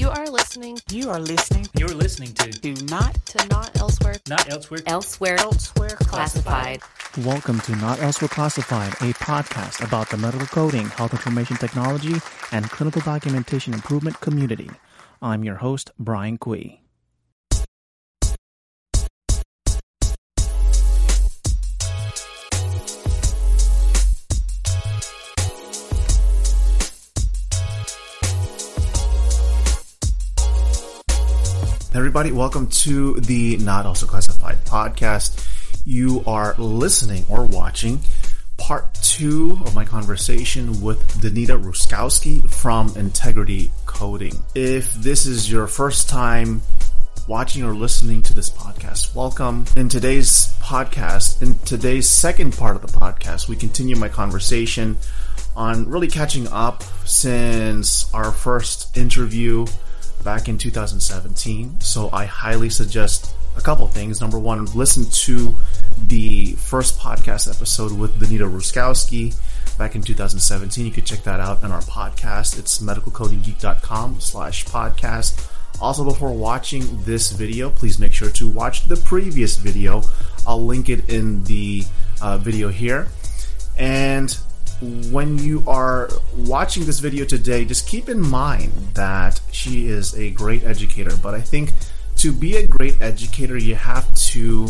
You are listening You are listening You're listening to Do Not to Not Elsewhere Not Elsewhere. Elsewhere, Elsewhere classified. Welcome to Not Elsewhere Classified, a podcast about the medical coding, health information technology, and clinical documentation improvement community. I'm your host, Brian Cui. Everybody, welcome to the Not Elsewhere Classified podcast. You are listening or watching part two of my conversation with Danita Ruskowski from Integrity Coding. If this is your first time watching or listening to this podcast, welcome. In today's podcast, in today's second part of the podcast, we continue my conversation on really catching up since our first interview back in 2017. So I highly suggest a couple things. Number one, listen to the first podcast episode with Danita Ruskowski back in 2017. You can check that out on our podcast. It's medicalcodinggeek.com slash podcast. Also, before watching this video, please make sure to watch the previous video. I'll link it in the uh, video here. And when you are watching this video today, just keep in mind that she is a great educator. But I think to be a great educator, you have to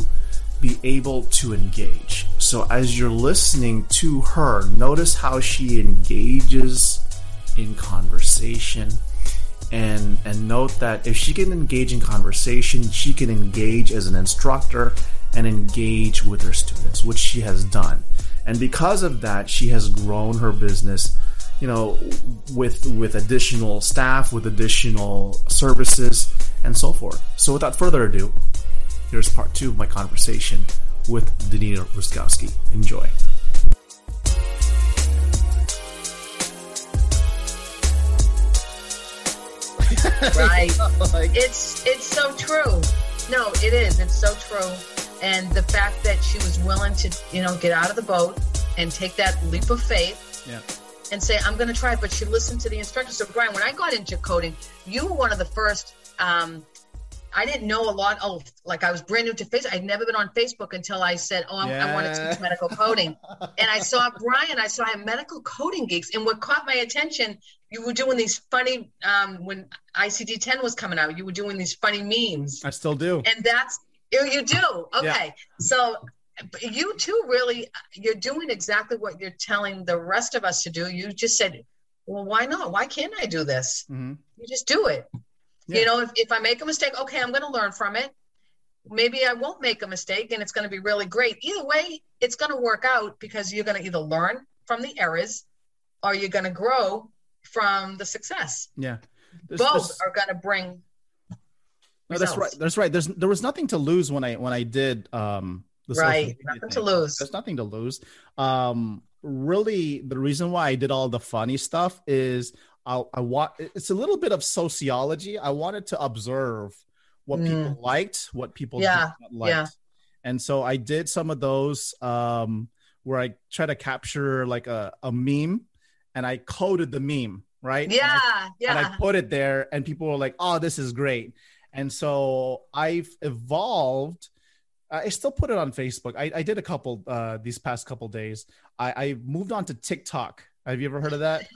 be able to engage. So as you're listening to her, notice how she engages in conversation. And, and note that if she can engage in conversation, she can engage as an instructor and engage with her students, which she has done and because of that she has grown her business you know with with additional staff with additional services and so forth. So without further ado here's part two of my conversation with danita ruskowski. Enjoy. Right. It's it's so true. No it is. It's so true and the fact that she was willing to you know get out of the boat and take that leap of faith yeah and say i'm going to try it but she listened to the instructor so brian when i got into coding you were one of the first um, I didn't know a lot. of like I was brand new to Facebook. I'd never been on Facebook until I said, "Oh, I'm, I want to Yeah. teach medical coding." and I saw Brian. I saw him medical coding geeks, and what caught my attention, you were doing these funny. Um, when ICD 10 was coming out, you were doing these funny memes, i still do and that's you, you do. Okay, Yeah. so you too really you're doing exactly what you're telling the rest of us to do. You just said, "Well, why not? Why can't I do this?" mm-hmm. you just do it. Yeah. You know, if, if I make a mistake, okay, I'm going to learn from it. Maybe I won't make a mistake and it's going to be really great. Either way, it's going to work out because you're going to either learn from the errors or you're going to grow from the success. yeah There's- Both there's- are going to bring No, that's right. That's right. There's there was nothing to lose when I when I did um the right. Nothing thing. to lose. There's nothing to lose. Um, really, the reason why I did all the funny stuff is I, I want it's a little bit of sociology. I wanted to observe what Mm. people liked, what people Yeah, did not like, yeah. and so I did some of those um, where I try to capture like a, a meme, and I coded the meme right. And I Yeah. and I put it there, and people were like, "Oh, this is great." And so I've evolved. I still put it on Facebook. I, I did a couple uh, these past couple days. I, I moved on to TikTok. Have you ever heard of that?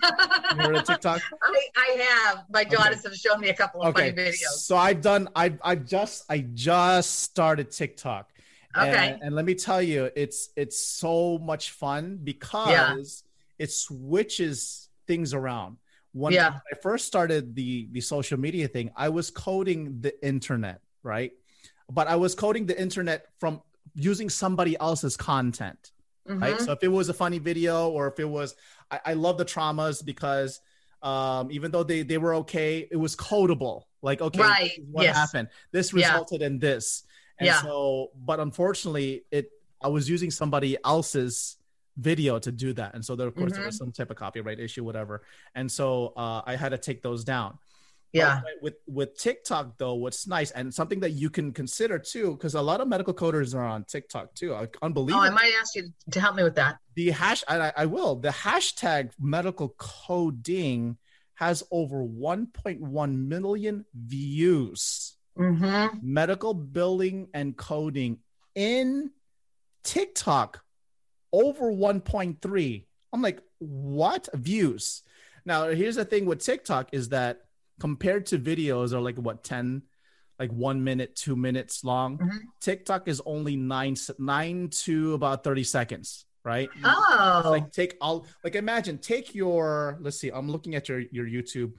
You heard of TikTok? I, I have. My daughters have shown me a couple of Okay. funny videos. So I've done. I've I've just I just started TikTok. Okay. And, and let me tell you, it's it's so much fun because it switches things around. When Yeah. I first started the the social media thing, I was coding the internet, right? But I was coding the internet from using somebody else's content, right? Mhm. So if it was a funny video or if it was, I, I love the traumas because um, even though they they were okay, it was codable. Like okay, Right. this is what Yes. happened? This Yeah. resulted in this, and Yeah. so but unfortunately, it I was using somebody else's video to do that, and so there of course there Mm-hmm. was some type of copyright issue, whatever, and so uh, I had to take those down. Yeah. But with with TikTok though, what's nice and something that you can consider too, because a lot of medical coders are on TikTok too. Like, Oh, Unbelievable. I might ask you to help me with that. the hash, I, I will. The hashtag medical coding has over 1.1 million views. Mm-hmm. Medical billing and coding in TikTok over 1.3. I'm like, what views? Now, here's the thing with TikTok is that compared to videos are like what 10 like one minute, two minutes long. Mhm. TikTok is only nine nine to about 30 seconds, right? Oh, like take all like imagine take your let's see i'm looking at your your youtube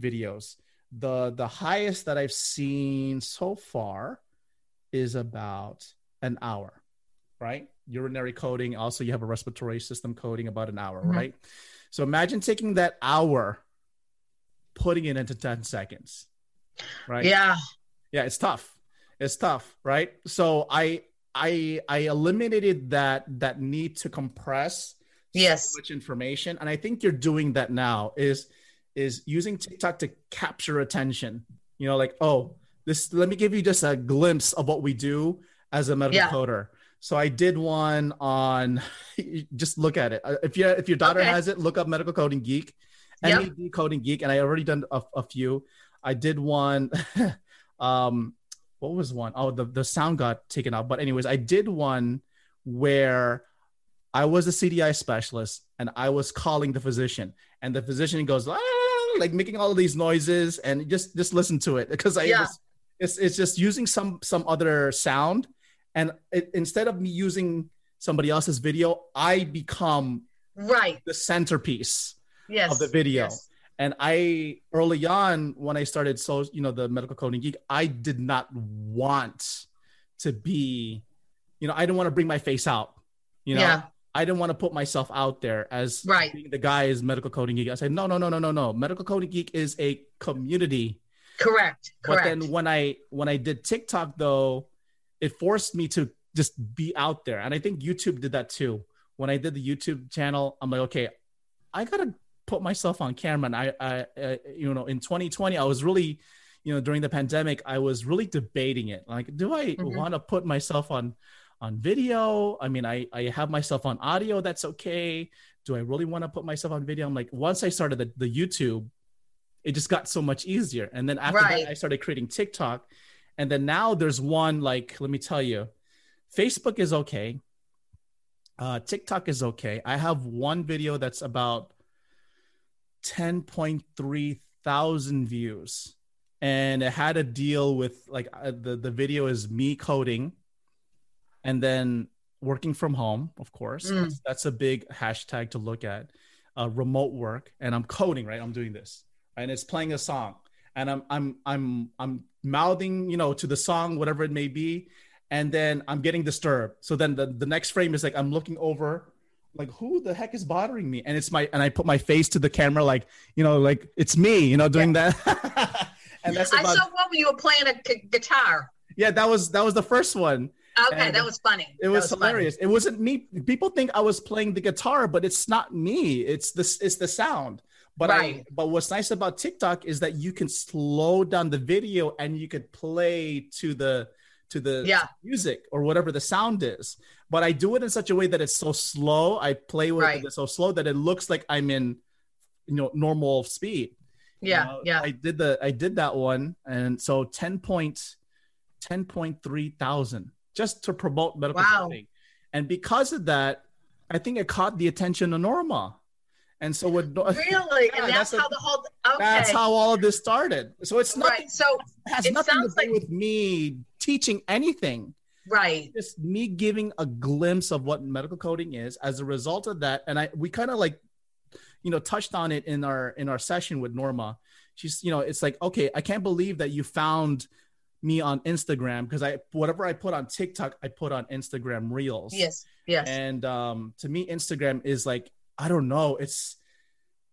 videos the the highest that i've seen so far is about an hour right urinary coding also you have a respiratory system coding about an hour Mhm. right so imagine taking that hour putting it into 10 seconds right yeah. yeah it's tough it's tough right so i i i eliminated that that need to compress Yes. so much information and i think you're doing that now is is using tiktok to capture attention you know like oh this let me give you just a glimpse of what we do as a medical Yeah. coder so i did one on just look at it Uh, if you if your daughter Okay. has it look up medical coding geek Yep. med coding geek and i already done a, a few i did one um what was one? Oh, the, the sound got taken out. But anyways, I did one where I was a CDI specialist and I was calling the physician, and the physician goes "Ah," like making all of these noises, and just just listen to it because I Yeah. was, it's it's just using some some other sound, and it, instead of me using somebody else's video, I become Right. the centerpiece Yes. of the video. Yes. And I early on when I started so you know the medical coding geek, I did not want to be, you know, I didn't want to bring my face out. You know, Yeah. I didn't want to put myself out there as Right. being the guy is medical coding geek. I said, no, no, no, no, no, no. Medical coding geek is a community. Correct. Correct. But then when I when I did TikTok though, it forced me to just be out there. And I think YouTube did that too. When I did the YouTube channel, I'm like, okay, I gotta put myself on camera. And I, I, I you know, in 2020, I was really, you know, during the pandemic, I was really debating it. Like, do I Mhm. want to put myself on on video? I mean, I I have myself on audio. That's okay. Do I really want to put myself on video? I'm like, once I started the, the YouTube, it just got so much easier. And then after Right. that, I started creating TikTok. And then now there's one like, let me tell you, Facebook is okay. Uh, TikTok is okay. I have one video that's about 10.3 thousand views. And it had a deal with like uh, the, the video is me coding and then working from home, of course. Mm. That's, that's a big hashtag to look at. Uh, remote work, and I'm coding, right? I'm doing this, and it's playing a song, and I'm I'm I'm I'm mouthing, you know, to the song, whatever it may be, and then I'm getting disturbed. So then the, the next frame is like I'm looking over, like who the heck is bothering me? And it's my and I put my face to the camera, like you know, like it's me, you know, doing that. and that's I about saw one where you were playing a g- guitar. yeah, that was that was the first one. Okay, And that was funny. It was, funny. hilarious. It wasn't me. People think I was playing the guitar, but it's not me. It's this. It's the sound. But I, but what's nice about TikTok is that you can slow down the video and you could play to the to the Yeah. music or whatever the sound is. But I do it in such a way that it's so slow. I play with Right. it so slow that it looks like I'm in you know normal speed. You Yeah, know, yeah. I did the I did that one, and so 10 point, 10.3 thousand just to promote medical Wow. coding. And because of that, I think it caught the attention of Norma. And so Nor- Really, Yeah, and that's, that's a- how the whole. Okay, that's how all of this started. So it's nothing right. So it has it nothing to do sounds like- with me teaching anything. right, Just me giving a glimpse of what medical coding is as a result of that. And I we kind of like, you know, touched on it in our in our session with Norma. She's, you know, it's like, okay, I can't believe that you found me on Instagram because I whatever I put on TikTok, I put on Instagram Reels. yes, yes, And um, to me, Instagram is like, I don't know, it's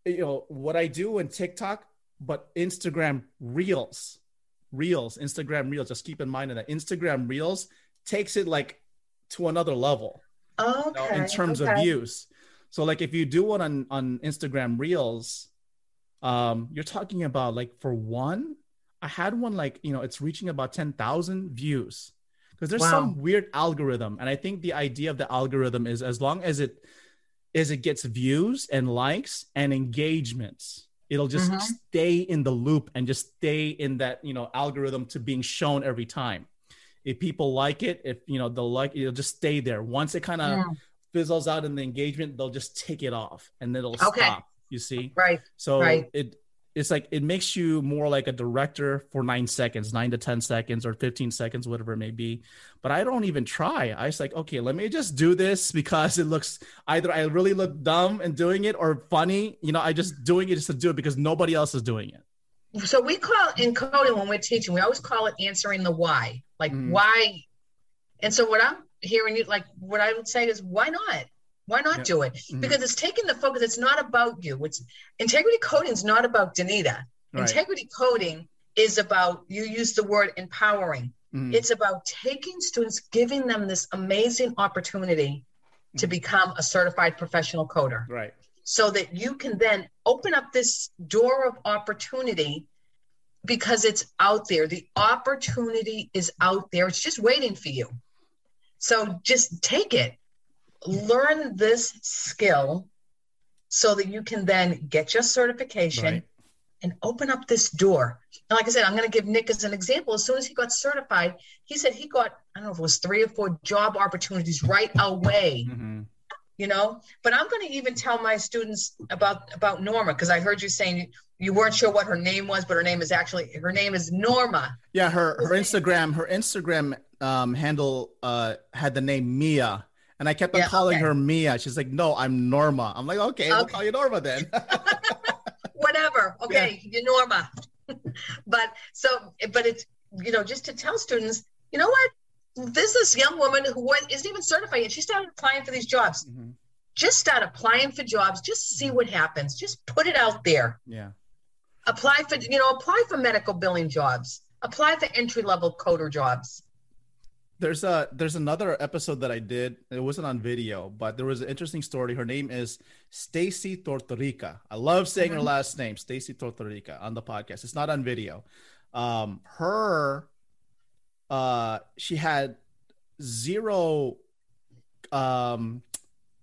you know what I do in TikTok, but Instagram Reels, Reels, Instagram Reels. Just keep in mind that Instagram Reels takes it like to another level you know, okay. in terms of okay. views. So like if you do one on on Instagram Reels, um, you're talking about like for one, I had one like you know it's reaching about ten thousand views because there's Wow. some weird algorithm, and I think the idea of the algorithm is as long as it as it gets views and likes and engagements, it'll just Mhm. stay in the loop and just stay in that you know algorithm to being shown every time if people like it if you know they'll like it'll just stay there once it kind of Mm, fizzles out in the engagement they'll just take it off and it'll Okay. stop you see right. so Right. it it's like it makes you more like a director for nine seconds, nine to ten seconds, or fifteen seconds, whatever it may be. But I don't even try. I just like, okay, let me just do this because it looks either I really look dumb in doing it or funny. You know, I just doing it just to do it because nobody else is doing it. So we call in coding when we're teaching, we always call it answering the why. Like Mhm. why and so what I'm hearing you like what I would say is why not? Why not Yeah. do it? Mhm. Because it's taking the focus, it's not about you. It's integrity coding is not about Danita. Right. Integrity coding is about you use the word empowering. Mhm. It's about taking students, giving them this amazing opportunity to Mhm. become a certified professional coder right. so that you can then open up this door of opportunity because it's out there. The opportunity is out there. It's just waiting for you. So just take it. Learn this skill so that you can then get your certification Right. and open up this door. And like I said, I'm going to give Nick as an example. As soon as he got certified, he said he got, I don't know if it was three or four job opportunities right away Mhm. you know but i'm going to even tell my students about about norma because i heard you saying you weren't sure what her name was but her name is actually her name is norma Yeah, her her Instagram her Instagram um, handle uh, had the name Mia, and I kept on Yeah, calling okay. her Mia. She's like, "No, I'm Norma." I'm like, "Okay, we'll call you Norma then." whatever okay you're norma but so but it's you know just to tell students you know what this young woman who isn't even certified yet she started applying for these jobs Mhm. just start applying for jobs just see what happens just put it out there Yeah. apply for you know apply for medical billing jobs apply for entry level coder jobs There's a there's another episode that I did. It wasn't on video, but there was an interesting story. Her name is Stacy Tortorica. I love saying her Mhm. last name, Stacy Tortorica, on the podcast. It's not on video. Um, her, uh, she had zero, um,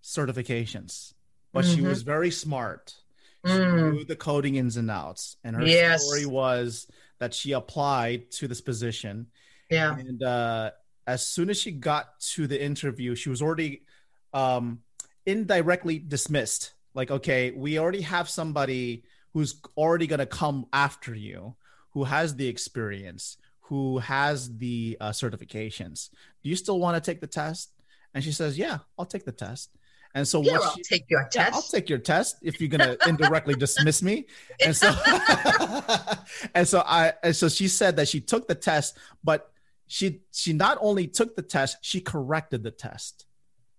certifications, but she Mhm. was very smart. She Mm. knew the coding ins and outs, and her Yes. story was that she applied to this position yeah and uh, as soon as she got to the interview, she was already um, indirectly dismissed. Like, okay, we already have somebody who's already going to come after you, who has the experience, who has the uh, certifications. Do you still want to take the test? And she says, Yeah, I'll take the test. And so yeah what i'll she, take your yeah, test I'll take your test if you're gonna indirectly dismiss me. And so, and so I, and so she said that she took the test, but she she not only took the test, she corrected the test,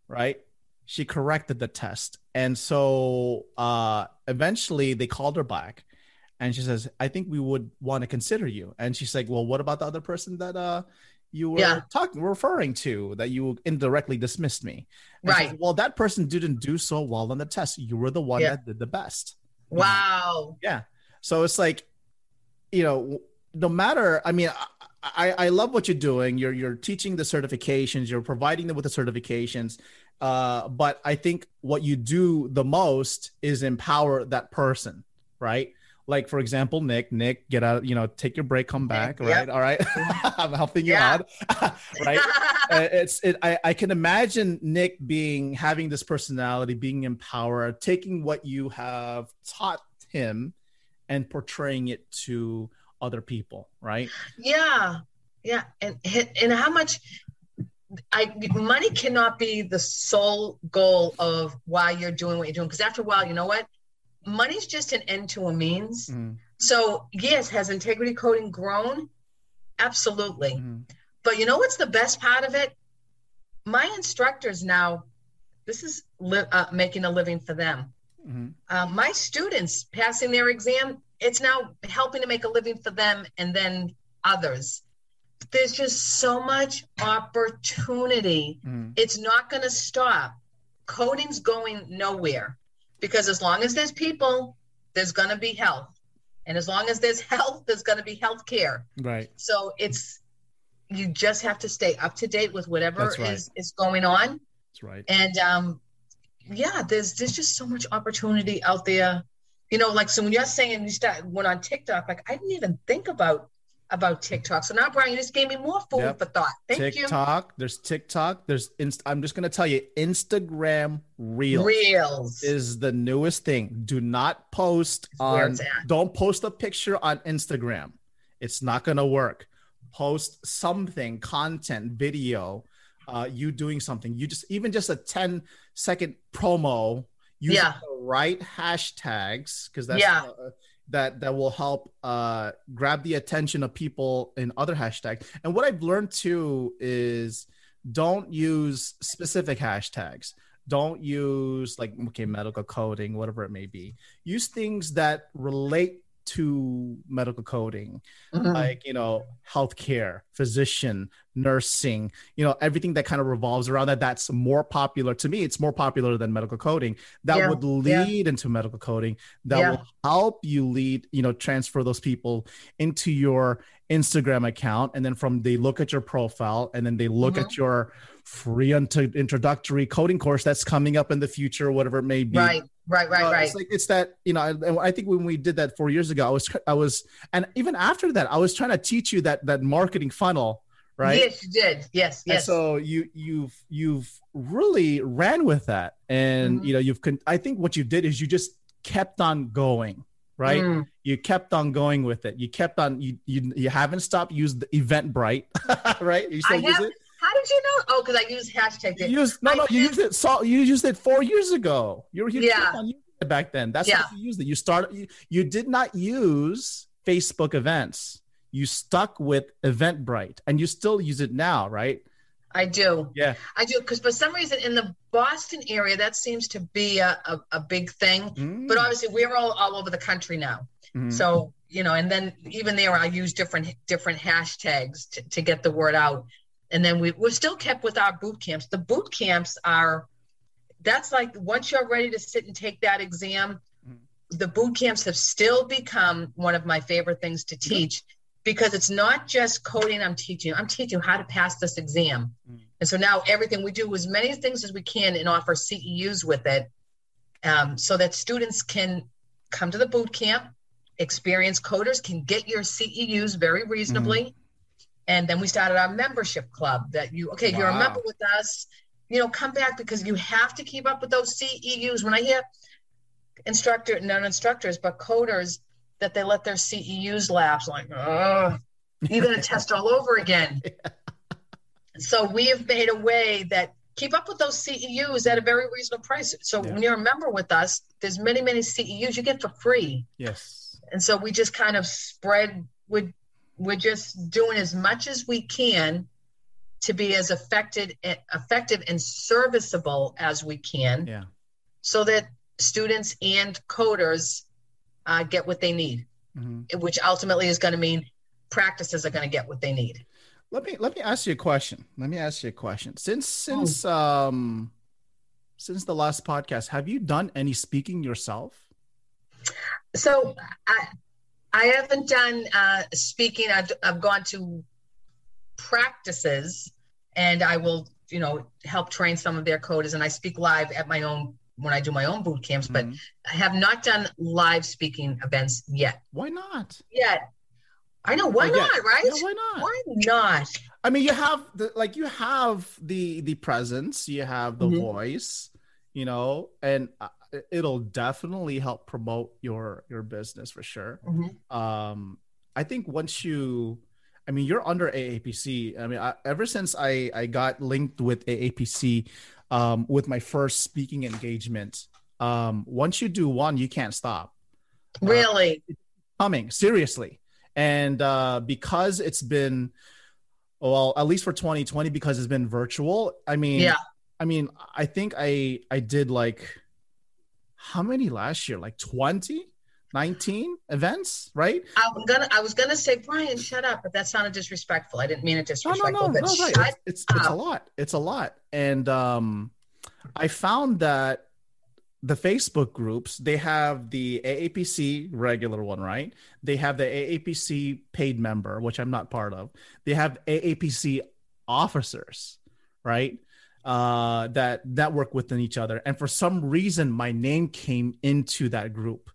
right? She corrected the test, and so uh, eventually they called her back, and she says, "I think we would want to consider you." And she's like, "Well, what about the other person that uh you were Yeah. talking referring to that you indirectly dismissed me?" And right says, well, that person didn't do so well on the test. You were the one Yeah. that did the best. wow yeah So it's like, you know, no matter. I mean, I, I love what you're doing. You're you're teaching the certifications. You're providing them with the certifications. Uh, but I think what you do the most is empower that person, right? Like for example, Nick. Nick, get out. You know, take your break, come back. Yep. Right. All right. I'm helping you out. right. Uh, it's it I, I can imagine nick being having this personality being empowered taking what you have taught him and portraying it to other people right? Yeah yeah and and how much i money cannot be the sole goal of why you're doing what you're doing because after a while you know what? Money's just an end to a means. Mhm, so yes has integrity coding grown? Absolutely. Mhm, But you know what's the best part of it? My instructors now, this is li- uh, making a living for them. mhm. Uh, my students passing their exam, it's now helping to make a living for them and then others. There's just so much opportunity. Mhm. It's not going to stop. Coding's going nowhere because as long as there's people, there's going to be health. And as long as there's health, there's going to be health care. right So it's you just have to stay up to date with whatever right. is is going on. that's right And um yeah, there's there's just so much opportunity out there. You know, like so when you're saying you start went on TikTok, like I didn't even think about about TikTok. So now, Brian, you just gave me more food Yep. for thought. Thank you. TikTok. There's TikTok. There's inst- I'm just gonna tell you, Instagram. Reels Reels. is the newest thing. Do not post on. Don't post a picture on Instagram. It's not gonna work. Post something, content, video, uh, you doing something. You just even just a 10 second promo. Use Yeah. the right hashtags because that's Yeah. uh, that that will help uh, grab the attention of people in other hashtags. And what I've learned too is don't use specific hashtags. Don't use like okay medical coding, whatever it may be. Use things that relate to medical coding Mhm. like you know healthcare physician nursing you know everything that kind of revolves around that that's more popular to me it's more popular than medical coding that Yeah, would yeah. lead into medical coding that Yeah. will help you lead you know transfer those people into your instagram account and then from they look at your profile and then they look Mhm. at your free int- introductory coding course that's coming up in the future whatever it may be Right, right, right, uh, right. It's like it's that you know. I, I think when we did that four years ago, I was I was, and even after that, I was trying to teach you that that marketing funnel, right? Yes, you did. Yes, And yes. so you you've you've really ran with that, and Mhm. you know you've. Con- I think what you did is you just kept on going, right? Mm. You kept on going with it. You kept on. You you you haven't stopped. Use the Eventbrite, right? You still I use it. How did you know? Oh, because I use hashtag. You used no I no. You used it. So you used it four years ago. You were you Yeah. on using it back then. That's Yeah. what you used it. You started. You, you did not use Facebook events. You stuck with Eventbrite, and you still use it now, right? I do. Yeah. I do because for some reason in the Boston area that seems to be a, a, a big thing. Mm. But obviously we're all all over the country now. Mhm. So you know, and then even there I use different different hashtags to, to get the word out. And then we we're still kept with our boot camps. The boot camps are that's like once you're ready to sit and take that exam, Mhm. the boot camps have still become one of my favorite things to teach because it's not just coding I'm teaching. I'm teaching how to pass this exam. Mhm. And so now everything we do as many things as we can and offer CEUs with it um, so that students can come to the boot camp, experienced coders can get your CEUs very reasonably. And then we started our membership club that you, okay, you're a member with us, you know, come back because you have to keep up with those CEUs. When I hear instructor, not instructors, but coders that they let their CEUs lapse, like, oh, you're going to test all over again. So we have made a way that keep up with those CEUs at a very reasonable price. So Yeah. when you're a member with us, there's many, many CEUs you get for free. Yes. And so we just kind of spread we're, we're just doing as much as we can to be as affected effective and serviceable as we can Yeah. so that students and coders uh, get what they need, Mhm. which ultimately is going to mean practices are going to get what they need. Let me let me ask you a question. Let me ask you a question. Since Oh. since um since the last podcast, have you done any speaking yourself? So I I haven't done uh, speaking. I've I've gone to practices, and I will you know help train some of their coders, and I speak live at my own when I do my own boot camps. But Mhm. I have not done live speaking events yet. why not? Yet I know why Oh, yeah. not, right? Yeah, why not? Why not? I mean, you have the like you have the the presence, you have the Mhm. voice, you know, and uh, it'll definitely help promote your your business for sure. Mhm. Um, I think once you, I mean, you're under AAPC. I mean, I, ever since I I got linked with AAPC, um, with my first speaking engagement, um, once you do one, you can't stop Really? coming seriously and uh because it's been well at least for 2020 because it's been virtual i mean Yeah. i mean i think i i did like how many last year like 20 19 events right I'm gonna. I was gonna say, Brian, shut up, but that sounded disrespectful. I didn't mean it no no disrespectful. no, but no right. it's it's, it's a lot it's a lot and um i found that the facebook groups they have the aapc regular one right they have the aapc paid member which i'm not part of they have aapc officers right uh that network within each other and for some reason my name came into that group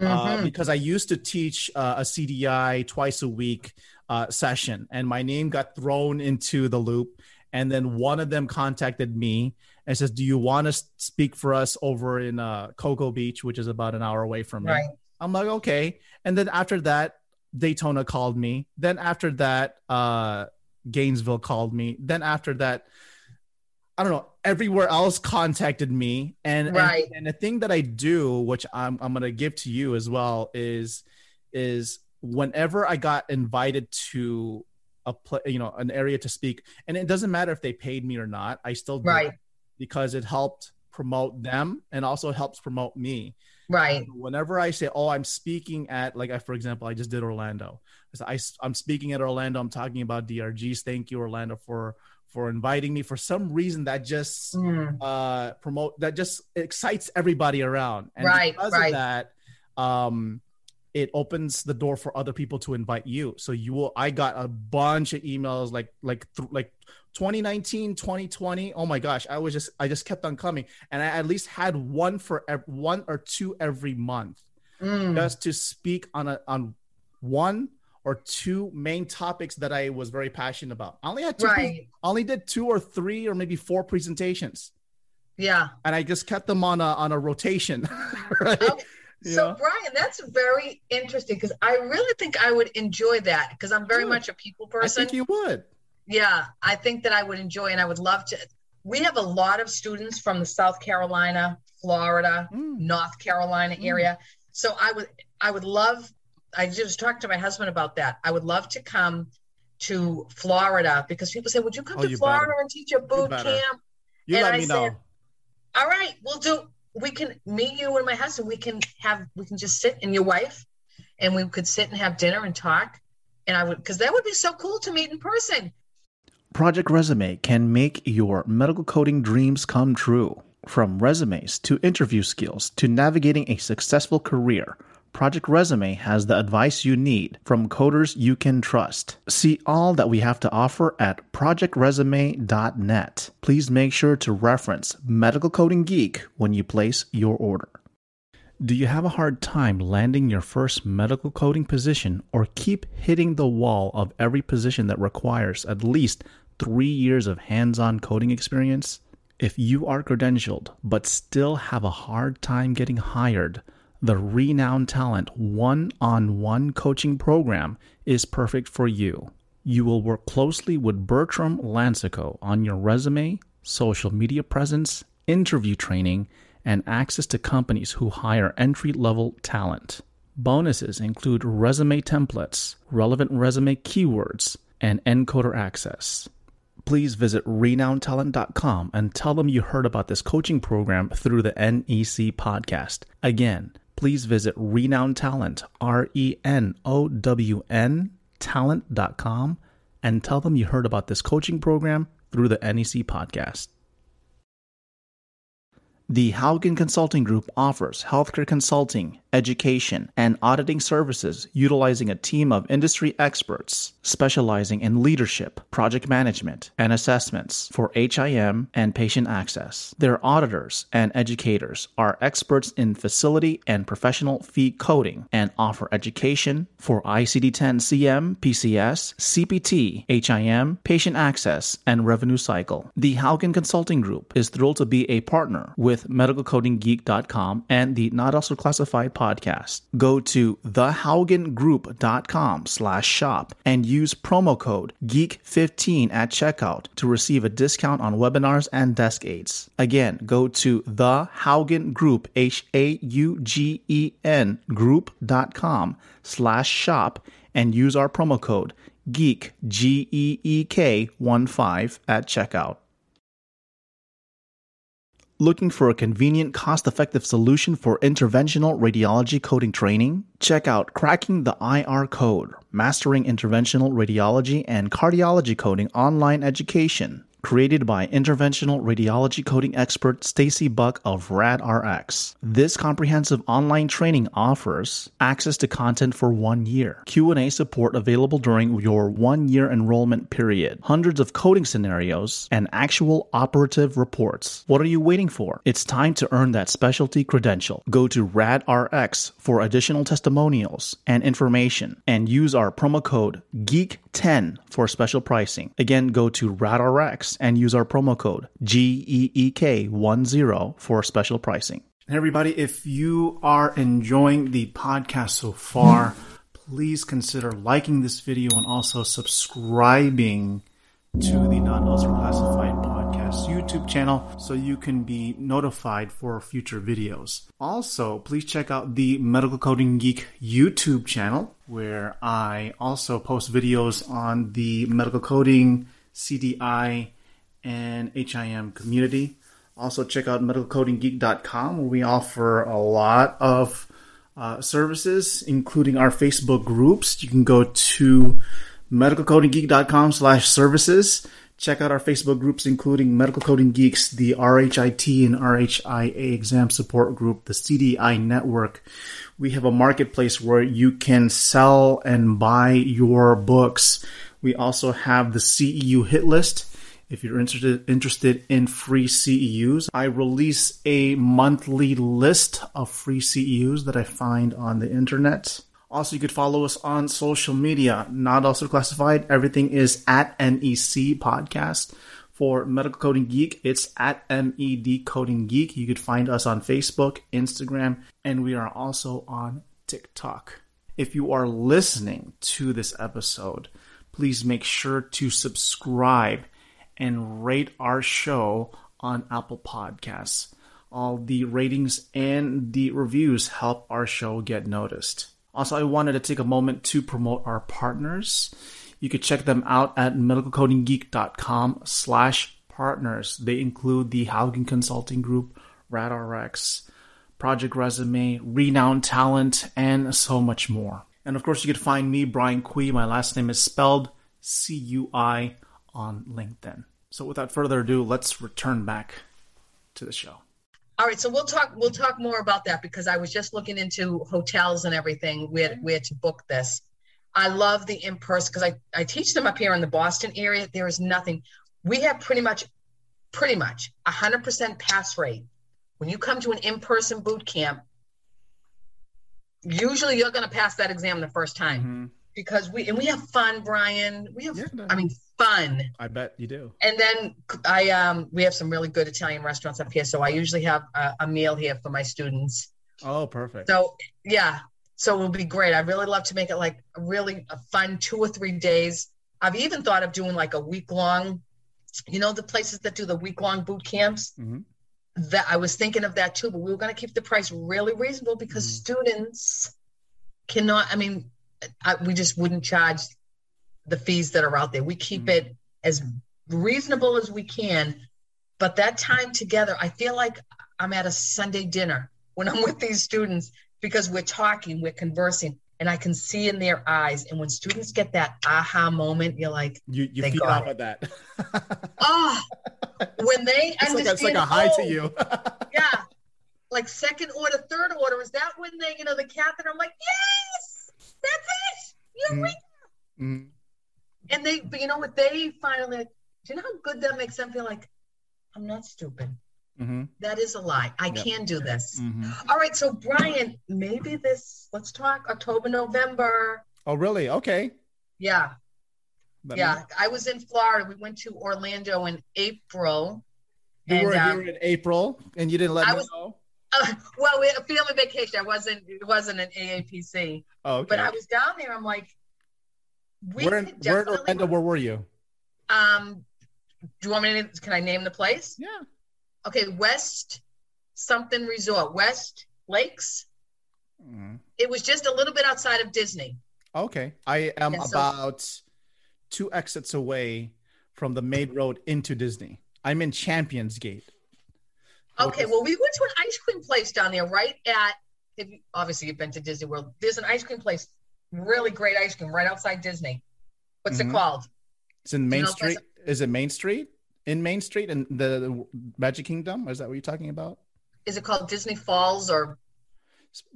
uh, Mhm. because I used to teach uh, a CDI twice a week uh, session, and my name got thrown into the loop. And then one of them contacted me and says, "Do you want to speak for us over in uh, Cocoa Beach, which is about an hour away from me?" Right. I'm like, "Okay." And then after that, Daytona called me. Then after that, uh, Gainesville called me. Then after that, I don't know, everywhere else contacted me. And, and- Right. and, the thing that I do, which I'm, I'm going to give to you as well is, is whenever I got invited to a play, you know, an area to speak, and it doesn't matter if they paid me or not, I still do it Right. because it helped promote them and also helps promote me Right. whenever I say, "Oh, I'm speaking at," like, I, for example, I just did Orlando. I, am speaking at Orlando. I'm talking about DRGs. Thank you, Orlando, for for inviting me. For some reason, that just Mm. uh, promote that just excites everybody around, and Right, because right. of that, um, it opens the door for other people to invite you. So you will. I got a bunch of emails like like th- like 2019 2020 oh my gosh i was just i just kept on coming and i at least had one for ev- one or two every month Mm. just to speak on a on one or two main topics that i was very passionate about i only had two Right. I only did two or three or maybe four presentations Yeah. and i just kept them on a on a rotation right Okay. So, Yeah. Brian, that's very interesting because I really think I would enjoy that because I'm very Good. much a people person. i think you would Yeah, I think that I would enjoy and I would love to. We have a lot of students from the South Carolina, Florida, Mm. North Carolina Mm. area. So I would I would love I just talked to my husband about that. I would love to come to Florida because people say, Would you come Oh, to you Florida better. and teach a boot better. camp? you And let I me said- know All right, we'll do we can meet you and my husband. We can have we can just sit and your wife and we could sit and have dinner and talk. And I would because that would be so cool to meet in person. Project Resume can make your medical coding dreams come true. From resumes to interview skills to navigating a successful career, Project Resume has the advice you need from coders you can trust. See all that we have to offer at projectresume.net. Please make sure to reference Medical Coding Geek when you place your order. Do you have a hard time landing your first medical coding position or keep hitting the wall of every position that requires at least three years of hands on coding experience? If you are credentialed but still have a hard time getting hired, the Renowned Talent one on one coaching program is perfect for you. You will work closely with Bertram Lansico on your resume, social media presence, interview training, and access to companies who hire entry level talent. Bonuses include resume templates, relevant resume keywords, and encoder access. Please visit renowntalent.com and tell them you heard about this coaching program through the NEC podcast. Again, please visit renowned talent, R E N O W N, talent.com, and tell them you heard about this coaching program through the NEC podcast. The Haugen Consulting Group offers healthcare consulting, education, and auditing services utilizing a team of industry experts specializing in leadership, project management, and assessments for HIM and patient access. Their auditors and educators are experts in facility and professional fee coding and offer education for ICD 10 CM, PCS, CPT, HIM, patient access, and revenue cycle. The Haugen Consulting Group is thrilled to be a partner with medicalcodinggeek.com and the Not Elsewhere Classified podcast. Go to thehaugengroup.com slash shop and use promo code GEEK15 at checkout to receive a discount on webinars and desk aids. Again, go to thehaugen group, H-A-U-G-E-N group.com slash shop and use our promo code GEEK, G-E-E-K 15 at checkout. Looking for a convenient, cost effective solution for interventional radiology coding training? Check out Cracking the IR Code, Mastering Interventional Radiology and Cardiology Coding Online Education. Created by interventional radiology coding expert Stacy Buck of RadRx. This comprehensive online training offers access to content for 1 year, Q&A support available during your 1-year enrollment period, hundreds of coding scenarios, and actual operative reports. What are you waiting for? It's time to earn that specialty credential. Go to RadRx for additional testimonials and information and use our promo code GEEK10 for special pricing. Again, go to RadRx and use our promo code GEEK10 for special pricing. And everybody, if you are enjoying the podcast so far, please consider liking this video and also subscribing to the Elsewhere Classified Podcast YouTube channel so you can be notified for future videos. Also, please check out the Medical Coding Geek YouTube channel where I also post videos on the medical coding, CDI, and HIM community. Also, check out medicalcodinggeek.com where we offer a lot of uh, services, including our Facebook groups. You can go to medicalcodinggeek.com slash services. Check out our Facebook groups, including Medical Coding Geeks, the RHIT and RHIA exam support group, the CDI network. We have a marketplace where you can sell and buy your books. We also have the CEU hit list. If you're interested interested in free CEUs, I release a monthly list of free CEUs that I find on the internet. Also, you could follow us on social media, not elsewhere classified. Everything is at NEC Podcast. For Medical Coding Geek, it's at MED Coding Geek. You could find us on Facebook, Instagram, and we are also on TikTok. If you are listening to this episode, please make sure to subscribe and rate our show on Apple Podcasts. All the ratings and the reviews help our show get noticed. Also, I wanted to take a moment to promote our partners. You can check them out at medicalcodinggeek.com slash partners. They include the Haugen Consulting Group, RadRx, Project Resume, Renowned Talent, and so much more. And of course, you could find me, Brian Cui. My last name is spelled C-U-I on LinkedIn. So without further ado, let's return back to the show. All right, so we'll talk we'll talk more about that because I was just looking into hotels and everything where where to book this. I love the in person because I I teach them up here in the Boston area. There is nothing. We have pretty much pretty much a hundred percent pass rate when you come to an in person boot camp. Usually, you're going to pass that exam the first time Mm-hmm. because we and we have fun, Brian. We have Yeah. I mean fun. I bet you do. And then I um we have some really good Italian restaurants up here, so I usually have a, a meal here for my students. Oh, perfect. So yeah, so it'll be great. I really love to make it like a really a fun two or three days. I've even thought of doing like a week long, you know, the places that do the week long boot camps. Mhm. That I was thinking of that too, but we were going to keep the price really reasonable because Mhm. students cannot. I mean, I, we just wouldn't charge the fees that are out there. We keep Mhm. it as reasonable as we can. But that time together, I feel like I'm at a Sunday dinner when I'm with these students because we're talking, we're conversing, and I can see in their eyes. And when students get that aha moment, you're like, You you feed off of that. oh, when they it's, like a, it's like a high oh, to you. yeah, like second order, third order. Is that when they, you know, the catheter? I'm like, yes, that's it. You're Mhm. right. And they, but you know what? They finally, do you know how good that makes them feel? Like, I'm not stupid. Mhm. That is a lie. I Yep. can do this. Mhm. All right, so Brian, maybe this. Let's talk October, November. Oh, really? Okay. Yeah, yeah. I was in Florida. We went to Orlando in April. You and, were um, here in April, and you didn't let I me was- know. Uh, well, we had a family vacation. I wasn't. It wasn't an AAPC, Oh, okay. but I was down there. I'm like, we where in, could where in. Orlando? Where were you? Um, do you want me to? Can I name the place? Yeah. Okay, West something resort, West Lakes. Mhm. It was just a little bit outside of Disney. Okay. I am Yeah, so- about two exits away from the main road into Disney. I'm in Champions Gate. Okay, well, we went to an ice cream place down there, right at. If you, obviously, you've been to Disney World. There's an ice cream place, really great ice cream, right outside Disney. What's Mhm. it called? It's in Main know, Street. Is it Main Street? in Main Street in the, the Magic Kingdom. Is that what you're talking about? Is it called Disney Falls or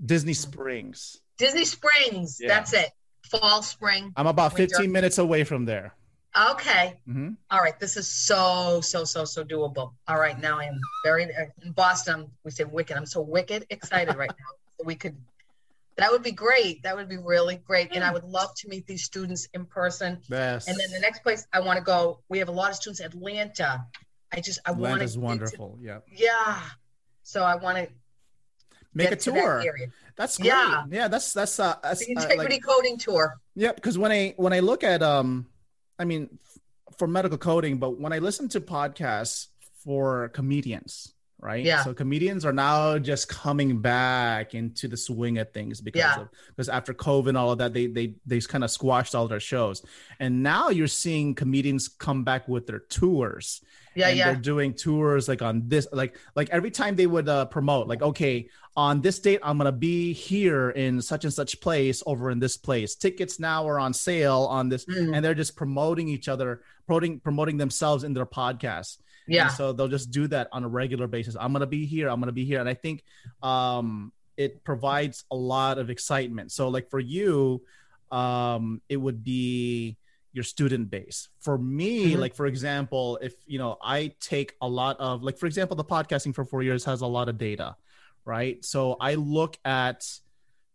Disney Springs. Disney Springs? Yeah. That's it. Fall, spring. I'm about Winter. 15 minutes away from there. Okay. hmm All right. This is so, so, so, so doable. All right. Now I am very, in Boston, we say wicked. I'm so wicked excited right now. So we could, that would be great. That would be really great. And I would love to meet these students in person. Yes. And then the next place I want to go, we have a lot of students, Atlanta. I just, I want to. Wonderful. Yeah. Yeah. So I want to Make a to that tour. area. That's great. Yeah. Yeah. That's that's uh, that's The uh, integrity like, coding tour. yeah. Because when I when I look at um, I mean, f- for medical coding, but when I listen to podcasts for comedians, right? Yeah. So comedians are now just coming back into the swing of things because Yeah. of because after COVID and all of that, they they they kind of squashed all their shows, and now you're seeing comedians come back with their tours. Yeah, and yeah. they're doing tours like on this like like every time they would uh, promote like okay on this date i'm gonna be here in such and such place over in this place tickets now are on sale on this Mm, and they're just promoting each other promoting promoting themselves in their podcast yeah. and so they'll just do that on a regular basis. I'm gonna be here i'm gonna be here. And i think um it provides a lot of excitement. So like for you um it would be your student base. For me Mhm. like for example if you know i take a lot of like for example the podcasting for four years has a lot of data right? So i look at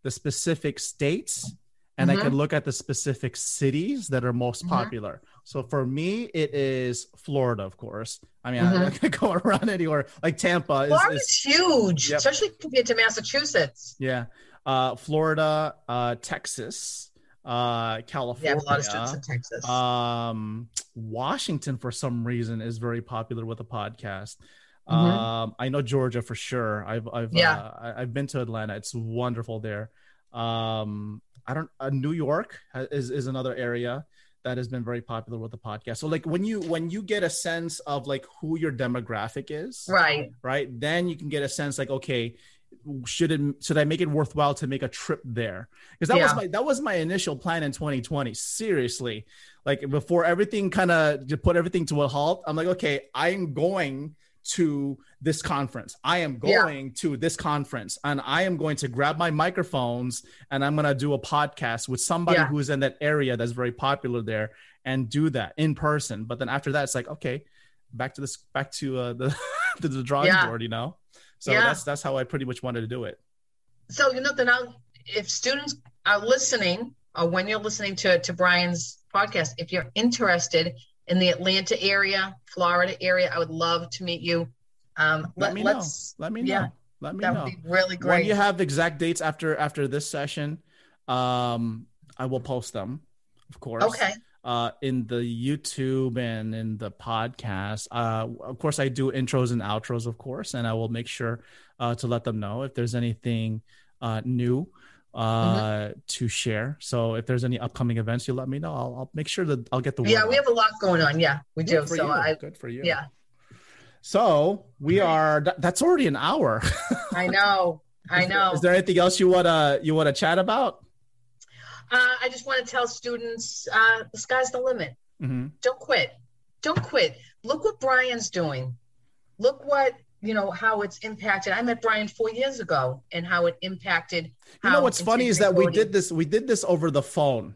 the specific states and i Mhm. can look at the specific cities that are most Mhm. popular so for me it is florida of course i mean Mhm. I, I can go around anywhere like tampa is, Florida's is huge, Yep. especially compared to Massachusetts. yeah uh florida uh texas uh california have a lot of students in Texas. um washington for some reason is very popular with the podcast Mhm. um i know georgia for sure i've i've Yeah. uh, I- i've been to atlanta it's wonderful there um i don't uh, new york is is another area that has been very popular with the podcast. So like when you when you get a sense of like who your demographic is right. right then you can get a sense like okay should it should i make it worthwhile to make a trip there? Because that was my that was my initial plan in 2020 seriously. Like before everything kind of put everything to a halt i'm like okay i'm going to this conference i am Yeah. going to this conference and i am going to grab my microphones and i'm going to do a podcast with somebody Yeah. who's in that area that's very popular there and do that in person but then after that it's like okay back to this back to uh, the to the drawing Yeah. board you know so Yeah. that's that's how i pretty much wanted to do it So you know that now, if students are listening, or when you're listening to to Brian's podcast, if you're interested in the Atlanta area, Florida area, I would love to meet you. Um, let let, me know let me yeah, know let me That know would be really great. when you have exact dates after after this session um i will post them of course okay. uh in the youtube and in the podcast uh of course i do intros and outros of course and i will make sure uh to let them know if there's anything uh new uh Mm-hmm. to share so if there's any upcoming events you let me know i'll, I'll make sure that i'll get the word Yeah, we out. have a lot going on. Yeah, we do. Good for So you. I, good for you yeah, so we are that's already an hour I know. I know. Is there anything else you wanna you wanna chat about? Uh, I just want to tell students uh, the sky's the limit. hmm Don't quit. Don't quit. Look what Brian's doing. Look what, you know, how it's impacted. I met Brian four years ago and how it impacted. You know what's funny is that we did this we did this over the phone.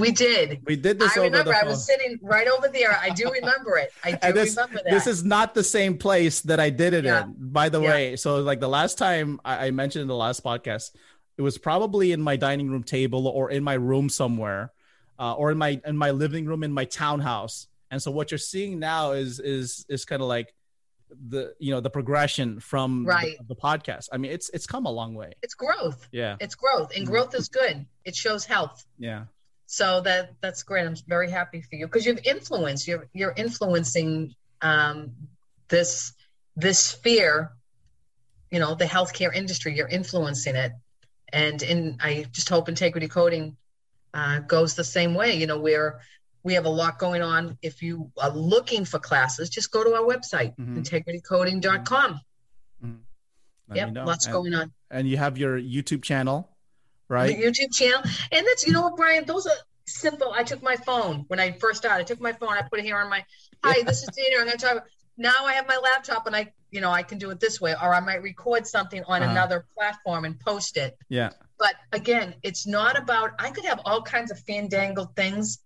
We did. We did this I over remember the I was sitting right over there. I do remember it. I do this remember that. this is not the same place that I did it Yeah. in. By the Yeah. way, so like the last time I, I mentioned in the last podcast, it was probably in my dining room table or in my room somewhere, uh, or in my in my living room in my townhouse. And so what you're seeing now is is is kind of like the you know the progression from the- Right. the, podcast. I mean, it's it's come a long way. it's growth. Yeah, It's growth. And Mhm. growth is good. It shows health. yeah. So that that's great. I'm very happy for you because you've influenced. You're you're influencing um, this this sphere. You know, the healthcare industry. You're influencing it, and in I just hope integrity coding uh, goes the same way. You know, where we have a lot going on. If you are looking for classes, just go to our website, Mhm. integritycoding.com. Let Yep, me lots and, going on. and you have your YouTube channel, right? the YouTube channel. And that's you know what, Brian, those are simple. I took my phone when I first started. I took my phone. I put it here on my. Hi, this is Dana. I'm going to talk. Now I have my laptop and I, you know, I can do it this way, or I might record something on Uh-huh. another platform and post it. Yeah. But again, it's not about. I could have all kinds of fandangled things.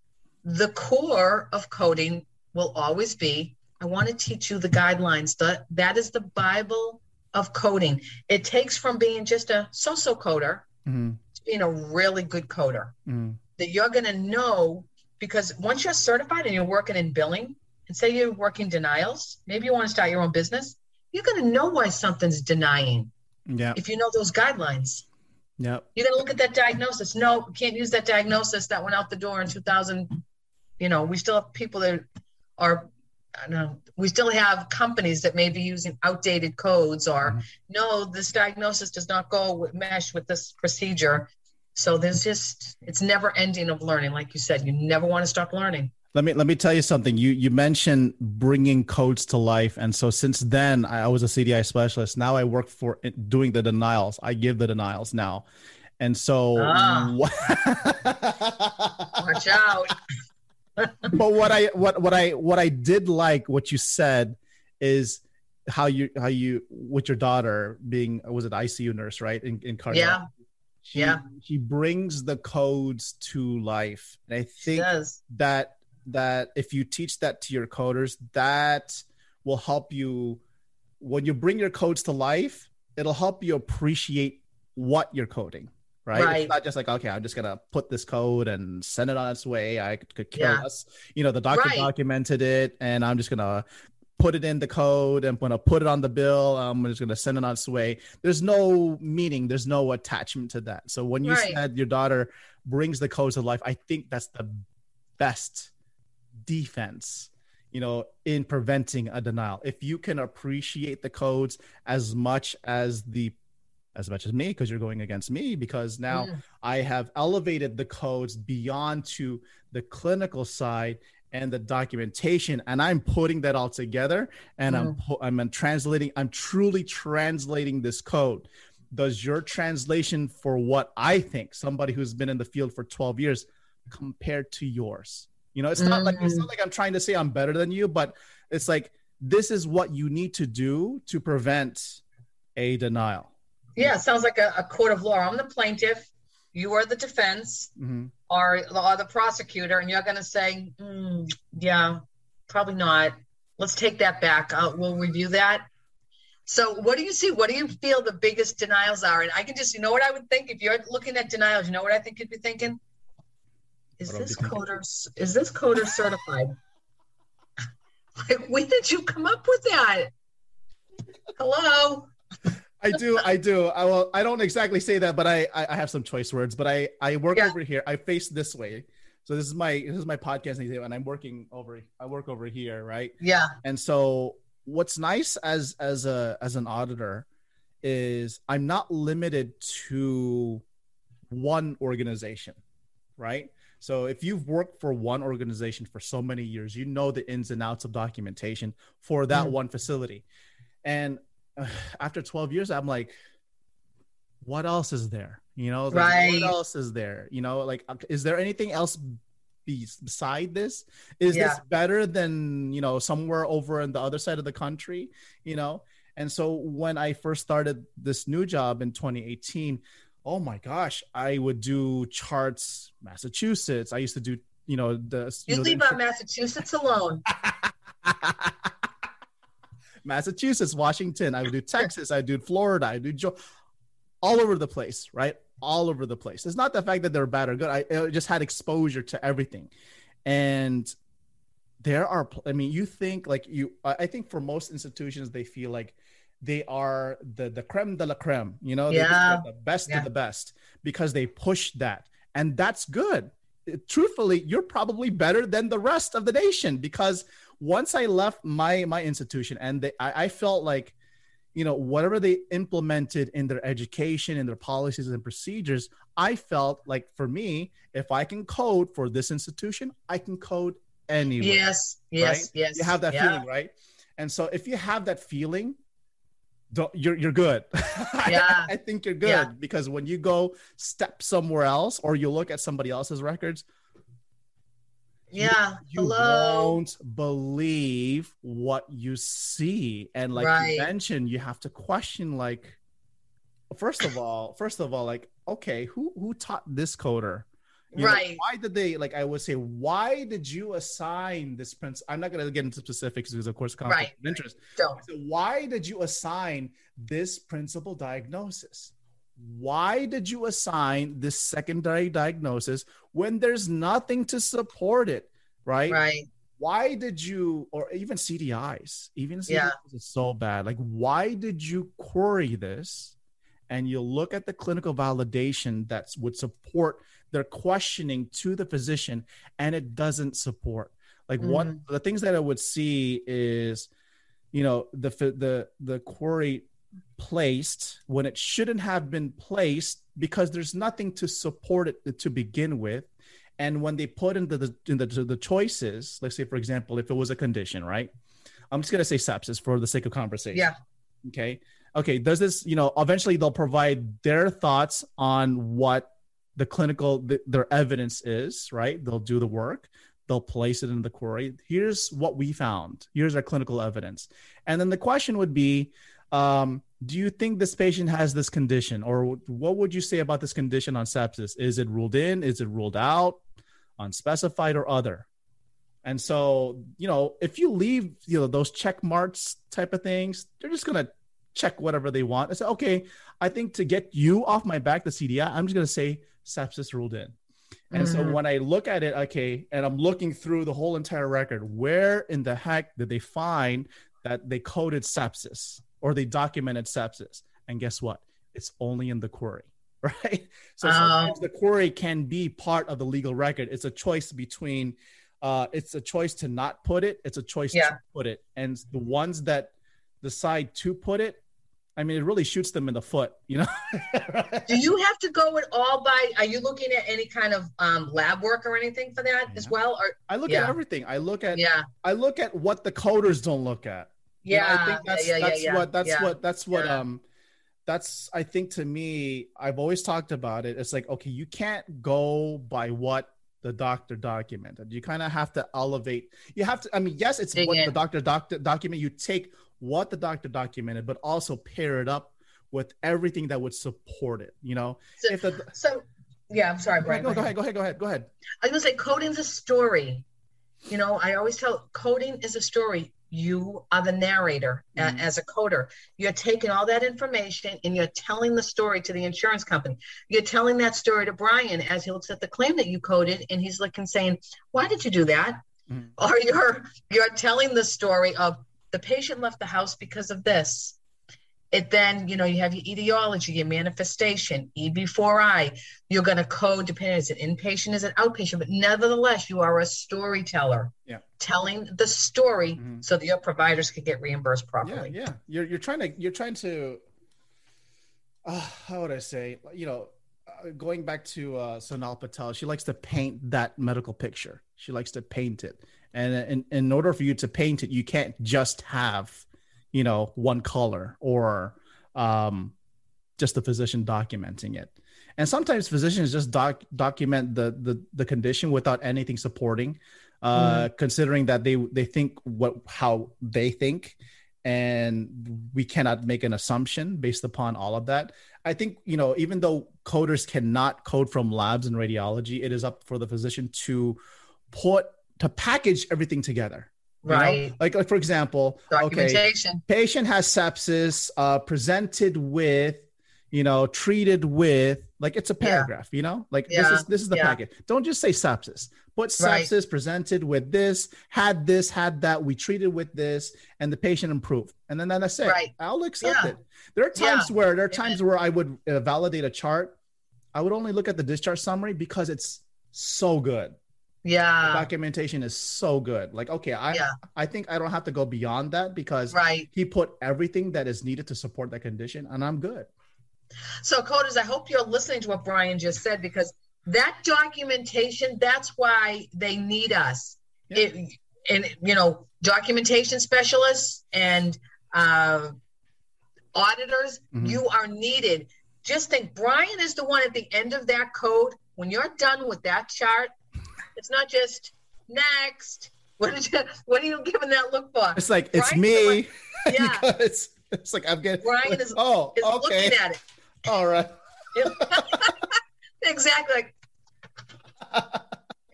The core of coding will always be. I want to teach you the guidelines. That that is the Bible of coding. It takes from being just a so-so coder hmm to being a really good coder. Hmm that you're going to know because once you're certified and you're working in billing and say you're working denials maybe you want to start your own business you're going to know why something's denying. Yeah. if you know those guidelines. Yeah. you're going to look at that diagnosis. No can't use that diagnosis that went out the door in 2000 you know we still have people that are know. Um, we still have companies that may be using outdated codes, or Mhm. no, this diagnosis does not go with, mesh with this procedure. So there's just it's never ending of learning. Like you said, you never want to stop learning. Let me let me tell you something. You you mentioned bringing codes to life, and so since then I was a CDI specialist. Now I work for eh, doing the denials. I give the denials now, and so. Ah. Watch out. But what I what what I what I did like what you said is how you how you with your daughter being was it ICU nurse right in in cardiology. Yeah. She, Yeah. she brings the codes to life, and I think that that if you teach that to your coders that will help you when you bring your codes to life it'll help you appreciate what you're coding right, Right. it's not just like okay i'm just gonna put this code and send it on its way i could, care Yeah. less you know the doctor Right. documented it and i'm just gonna put it in the code and gonna put it on the bill i'm just gonna send it on its way there's no meaning there's no attachment to that so when you Right. said your daughter brings the codes to life i think that's the best defense you know in preventing a denial if you can appreciate the codes as much as the as much as me because you're going against me because now Mm. i have elevated the codes beyond to the clinical side and the documentation and i'm putting that all together and i'm i'm translating i'm truly translating this code. Does your translation for what i think somebody who's been in the field for 12 years compared to yours? You know it's not like it's not like i'm trying to say i'm better than you but it's like this is what you need to do to prevent a denial Yeah, it sounds like a, a court of law. I'm the plaintiff. You are the defense Mhm. or, or the prosecutor, and you're going to say, "Mm, yeah, probably not. Let's take that back. Uh, we'll review that. So, what do you see? What do you feel the biggest denials are? And I can just, you know what I would think if you're looking at denials, you know what I think you'd be thinking? Is this coder is this coder certified? like, when did you come up with that? Hello. I do, I do. I will. I don't exactly say that, but I, I, I have some choice words. But I, I work Yeah. over here. I face this way. So this is my, this is my podcast, and I'm working over. I work over here, right? Yeah. And so, what's nice as as a as an auditor is I'm not limited to one organization, right? So if you've worked for one organization for so many years, you know the ins and outs of documentation for that Mm. one facility. And after 12 years, I'm like, what else is there? You know, like, Right. what else is there? You know, like, uh, is there anything else be- beside this? Is Yeah. this better than, you know, somewhere over on the other side of the country? You know, and so when I first started this new job in 2018, oh my gosh, I would do charts, Massachusetts. I used to do, you know, the You know, leave the, our Massachusetts alone. Massachusetts, Washington. I would do Texas. I do Florida. I do jo- all over the place, right? All over the place. It's not the fact that they're bad or good. I, I just had exposure to everything, and there are. I mean, you think like you. I I think for most institutions, they feel like they are the the creme de la creme. You know, Yeah. the best Yeah. of the best because they push that, and that's good. Truthfully, you're probably better than the rest of the nation because once I left my my institution and they, I, I felt like, you know, whatever they implemented in their education and their policies and procedures, I felt like for me, if I can code for this institution, I can code anywhere. Yes, yes, right? yes. You have that yeah. feeling, right? And so if you have that feeling, don't, you're you're good. Yeah. I think you're good Yeah. because when you go step somewhere else or you look at somebody else's records, Yeah. you Hello. won't believe what you see and like Right. you mentioned you have to question like first of all first of all like okay who who taught this coder You know, right. why did they like i would say why did you assign this prince i'm not going to get into specifics because of course conflict Right, of interest Don't. so why did you assign this principal diagnosis? Why did you assign this secondary diagnosis when there's nothing to support it? Right? Right. Why did you, or even CDIs, even CDIs Yeah. is so bad. Like, why did you query this? And you look at the clinical validation that would support their questioning to the physician, and it doesn't support. Like, what Mhm. the things that I would see is, you know the the the query placed when it shouldn't have been placed because there's nothing to support it to begin with. And when they put into the in the, the choices let's say for example if it was a condition right? I'm just going to say sepsis for the sake of conversation. Yeah. okay. Okay. Does this you know eventually they'll provide their thoughts on what the clinical th- their evidence is right? They'll do the work. They'll place it in the query here's what we found. Here's our clinical evidence. And then the question would be um, do you think this patient has this condition or what would you say about this condition on sepsis? Is it ruled in? Is it ruled out? Unspecified or other? And so you know if you leave you know those check marks type of things they're just going to check whatever they want and say okay i think to get you off my back the cdi i'm just going to say sepsis ruled in. And so Mhm. when I look at it, okay, and I'm looking through the whole entire record, where in the heck did they find that they coded sepsis or they documented sepsis? And guess what? It's only in the query, right? So Oh. sometimes the query can be part of the legal record. It's a choice between, uh, it's a choice to not put it, it's a choice Yeah. to put it. And the ones that decide to put it, I mean, it really shoots them in the foot, you know? Do you have to go it all by? Are you looking at any kind of um, lab work or anything for that as well? Or I look Yeah. at everything. I look at yeah, I look at what the coders don't look at. Yeah, I think that's yeah, yeah, that's yeah, what that's what that's what um that's I think to me I've always talked about it. It's like okay, you can't go by what the doctor documented. You kind of have to elevate. You have to. I mean, yes, it's Dig what in. the doctor doctor document. You take what the doctor documented, but also pair it up with everything that would support it. You know, So- if the So, yeah, I'm sorry, go Brian. ahead, go ahead, go ahead, go ahead, go ahead. I was gonna say coding's a story. You know, I always tell coding is a story. You are the narrator Mhm. as a coder. You're taking all that information and you're telling the story to the insurance company. You're telling that story to Brian as he looks at the claim that you coded and he's looking saying, Why did you do that? Mhm. Or you're you're telling the story of the patient left the house because of this. It then, you know, you have your etiology, your manifestation, E before I. You're going to code depending is it inpatient, is it outpatient, but nevertheless, you are a storyteller. Yeah. Telling the story Mhm. so that your providers can get reimbursed yeah properly. yeah you're you're trying to you're trying to uh, how would i say you know uh, going back to uh sonal patel she likes to paint that medical picture she likes to paint it and in, in order for you to paint it you can't just have you know one color or um just the physician documenting it. And sometimes physicians just doc document the the, the condition without anything supporting uh considering that they they think what how they think. And we cannot make an assumption based upon all of that. I think you know even though coders cannot code from labs and radiology it is up for the physician to put to package everything together you know? Right. like like for example okay patient has sepsis uh, presented with you know treated with like it's a Yeah. paragraph you know like this is this is the Yeah. packet don't just say sepsis put Right. sepsis presented with this had this had that we treated with this and the patient improved and then that's it Right. i'll accept Yeah. it there are times Yeah. where there are times where i would uh, validate a chart i would only look at the discharge summary because it's so good the Yeah. documentation is so good like okay i Yeah. i think i don't have to go beyond that because Right. he put everything that is needed to support that condition and i'm good So, coders, I hope you're listening to what Brian just said because that documentation, that's why they need us. Yeah. It, and, you know, documentation specialists and uh, auditors, Mhm. you are needed. Just think Brian is the one at the end of that code. When you're done with that chart, it's not just next. What did you? What are you giving that look for? It's like it's me. Yeah. it's, it's like I'm getting. Brian is, oh, is okay. looking at it. All right. exactly. Like,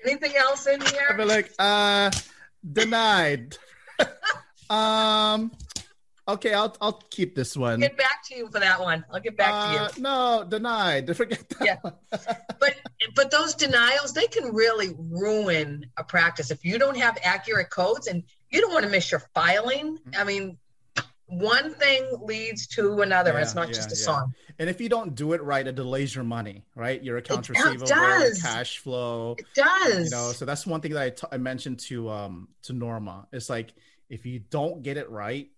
anything else in here? I'd be like, uh, denied. um, okay, I'll I'll keep this one. Get back to you for that one. I'll get back to you. Uh, no, denied. Forget that. Yeah. but but those denials they can really ruin a practice if you don't have accurate codes and you don't want to miss your filing i mean one thing leads to another and it's Yeah, not just a yeah. song And if you don't do it right, it delays your money, right? Your accounts It receivable, does. cash flow. it does You know, so that's one thing that I, t- I mentioned to um to Norma. It's like if you don't get it right,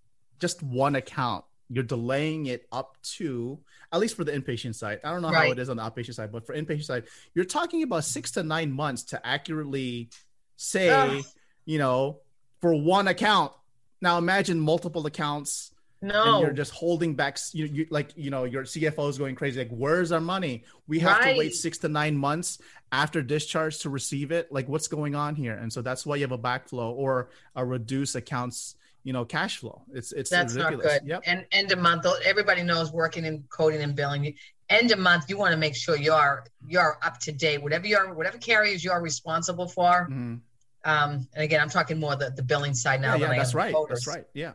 just one account, you're delaying it up to at least for the inpatient side. I don't know how it is on the outpatient side, but for inpatient side, you're talking about six to nine months to accurately say, Ugh. you know, for one account. Now imagine multiple accounts and no you're just holding back you, you like you know your cfo is going crazy like where's our money we have to wait six to nine months after discharge to receive it like what's going on here and so that's why you have a backflow or a reduced accounts you know cash flow. It's it's that's not good. Yep. And end of month everybody knows working in coding and billing. End of month you want to make sure you're you're up to date. Whatever you're whatever carriers you're responsible for. Mhm. um and again i'm talking more the, the billing side now yeah, than yeah I that's right. that's right. Yeah.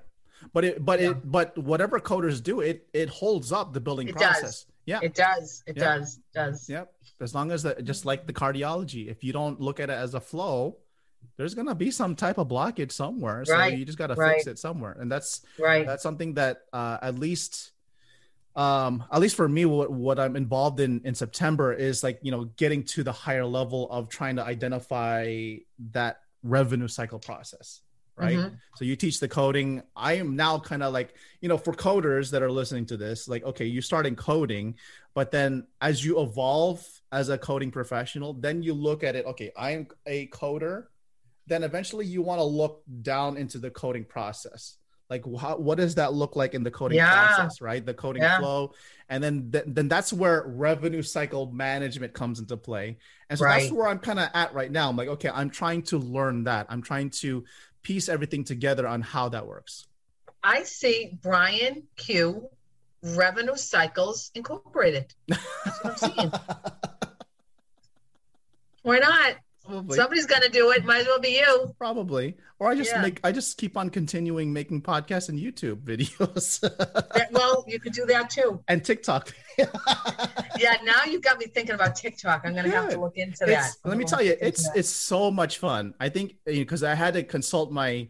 But it but Yeah. it but whatever coders do it it holds up the billing It does. process. Yeah. It does. It Yeah. does. It does. Yep. As long as that, just like the cardiology, if you don't look at it as a flow, there's gonna be some type of blockage somewhere. So Right, you just gotta right. fix it somewhere, and that's right that's something that uh, at least, um, at least for me, what what I'm involved in in September is like you know getting to the higher level of trying to identify that revenue cycle process. Right. Mhm. So you teach the coding. I am now kind of like, you know, for coders that are listening to this, like, okay, you start in coding, but then as you evolve as a coding professional, then you look at it, okay, I'm a coder. Then eventually you want to look down into the coding process. Like, how, what does that look like in the coding Yeah. process, right? The coding Yeah. flow. And then, th- then that's where revenue cycle management comes into play. And so that's where I'm kind of at right now. I'm like, okay, I'm trying to learn that. I'm trying to piece everything together on how that works. I see Brian Cui. Revenue Cycles Incorporated. That's what I'm seeing. Why not? Probably, Somebody's going to do it. Might as well be you. probably, or I just Yeah. make I just keep on continuing making podcasts and YouTube videos well, you could do that too. and TikTok. Yeah, now you've got me thinking about TikTok. I'm going to have to look into that. It's- let me tell you, it's it's so much fun. I think because I had to consult my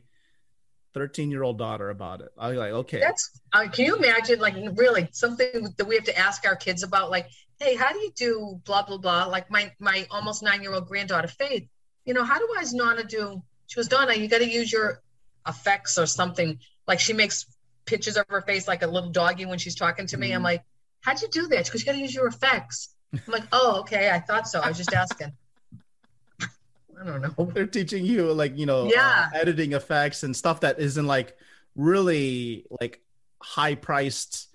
13 year old daughter about it. I was like, okay, That's uh, can you imagine like really something that we have to ask our kids about like hey how do you do blah blah blah? Like my my almost nine year old granddaughter Faith you know how do I as Nana do? She was Donna you got to use your effects or something. Like she makes pictures of her face like a little doggy when she's talking to me. I'm Mhm. like how'd you do that? Because you got to use your effects. I'm like oh okay I thought so. I was just asking. I don't know. They're teaching you like you know Yeah. uh, editing effects and stuff that isn't like really like high priced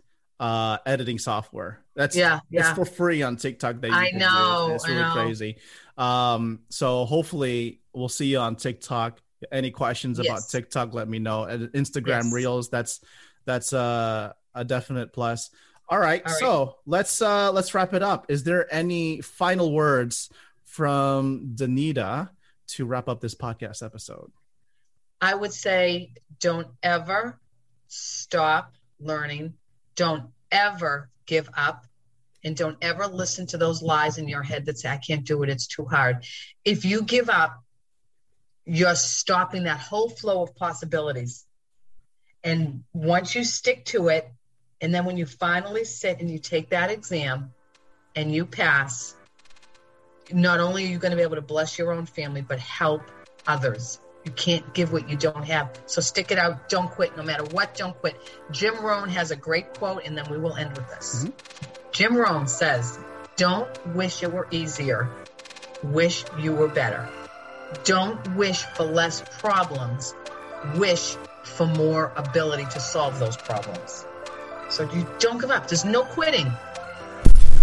uh editing software. That's yeah it's yeah. for free on tiktok that you I know, it's really know. crazy. Um so hopefully we'll see you on tiktok. Any questions about tiktok let me know. And instagram Yes. reels that's that's uh, a definite plus. All right, All right. so let's uh let's wrap it up. Is there any final words from danita to wrap up this podcast episode? I would say don't ever stop learning. Don't ever give up. And don't ever listen to those lies in your head that say, I can't do it. It's too hard. If you give up, you're stopping that whole flow of possibilities. And once you stick to it, and then when you finally sit and you take that exam and you pass, not only are you going to be able to bless your own family, but help others. You can't give what you don't have. So stick it out. Don't quit. No matter what, don't quit. Jim Rohn has a great quote, and then we will end with this. Mm-hmm. Jim Rohn says, Don't wish it were easier. Wish you were better. Don't wish for less problems. Wish for more ability to solve those problems. So you don't give up. There's no quitting.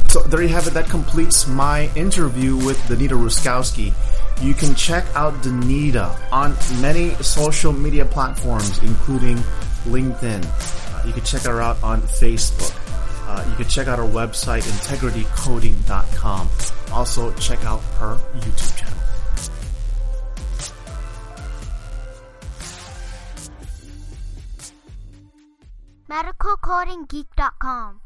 So there you have it. That completes my interview with Danita Ruskowski. You can check out Danita on many social media platforms, including LinkedIn. Uh, you can check her out on Facebook. Uh, you can check out her website, integritycoding.com. Also, check out her YouTube channel. medicalcodinggeek.com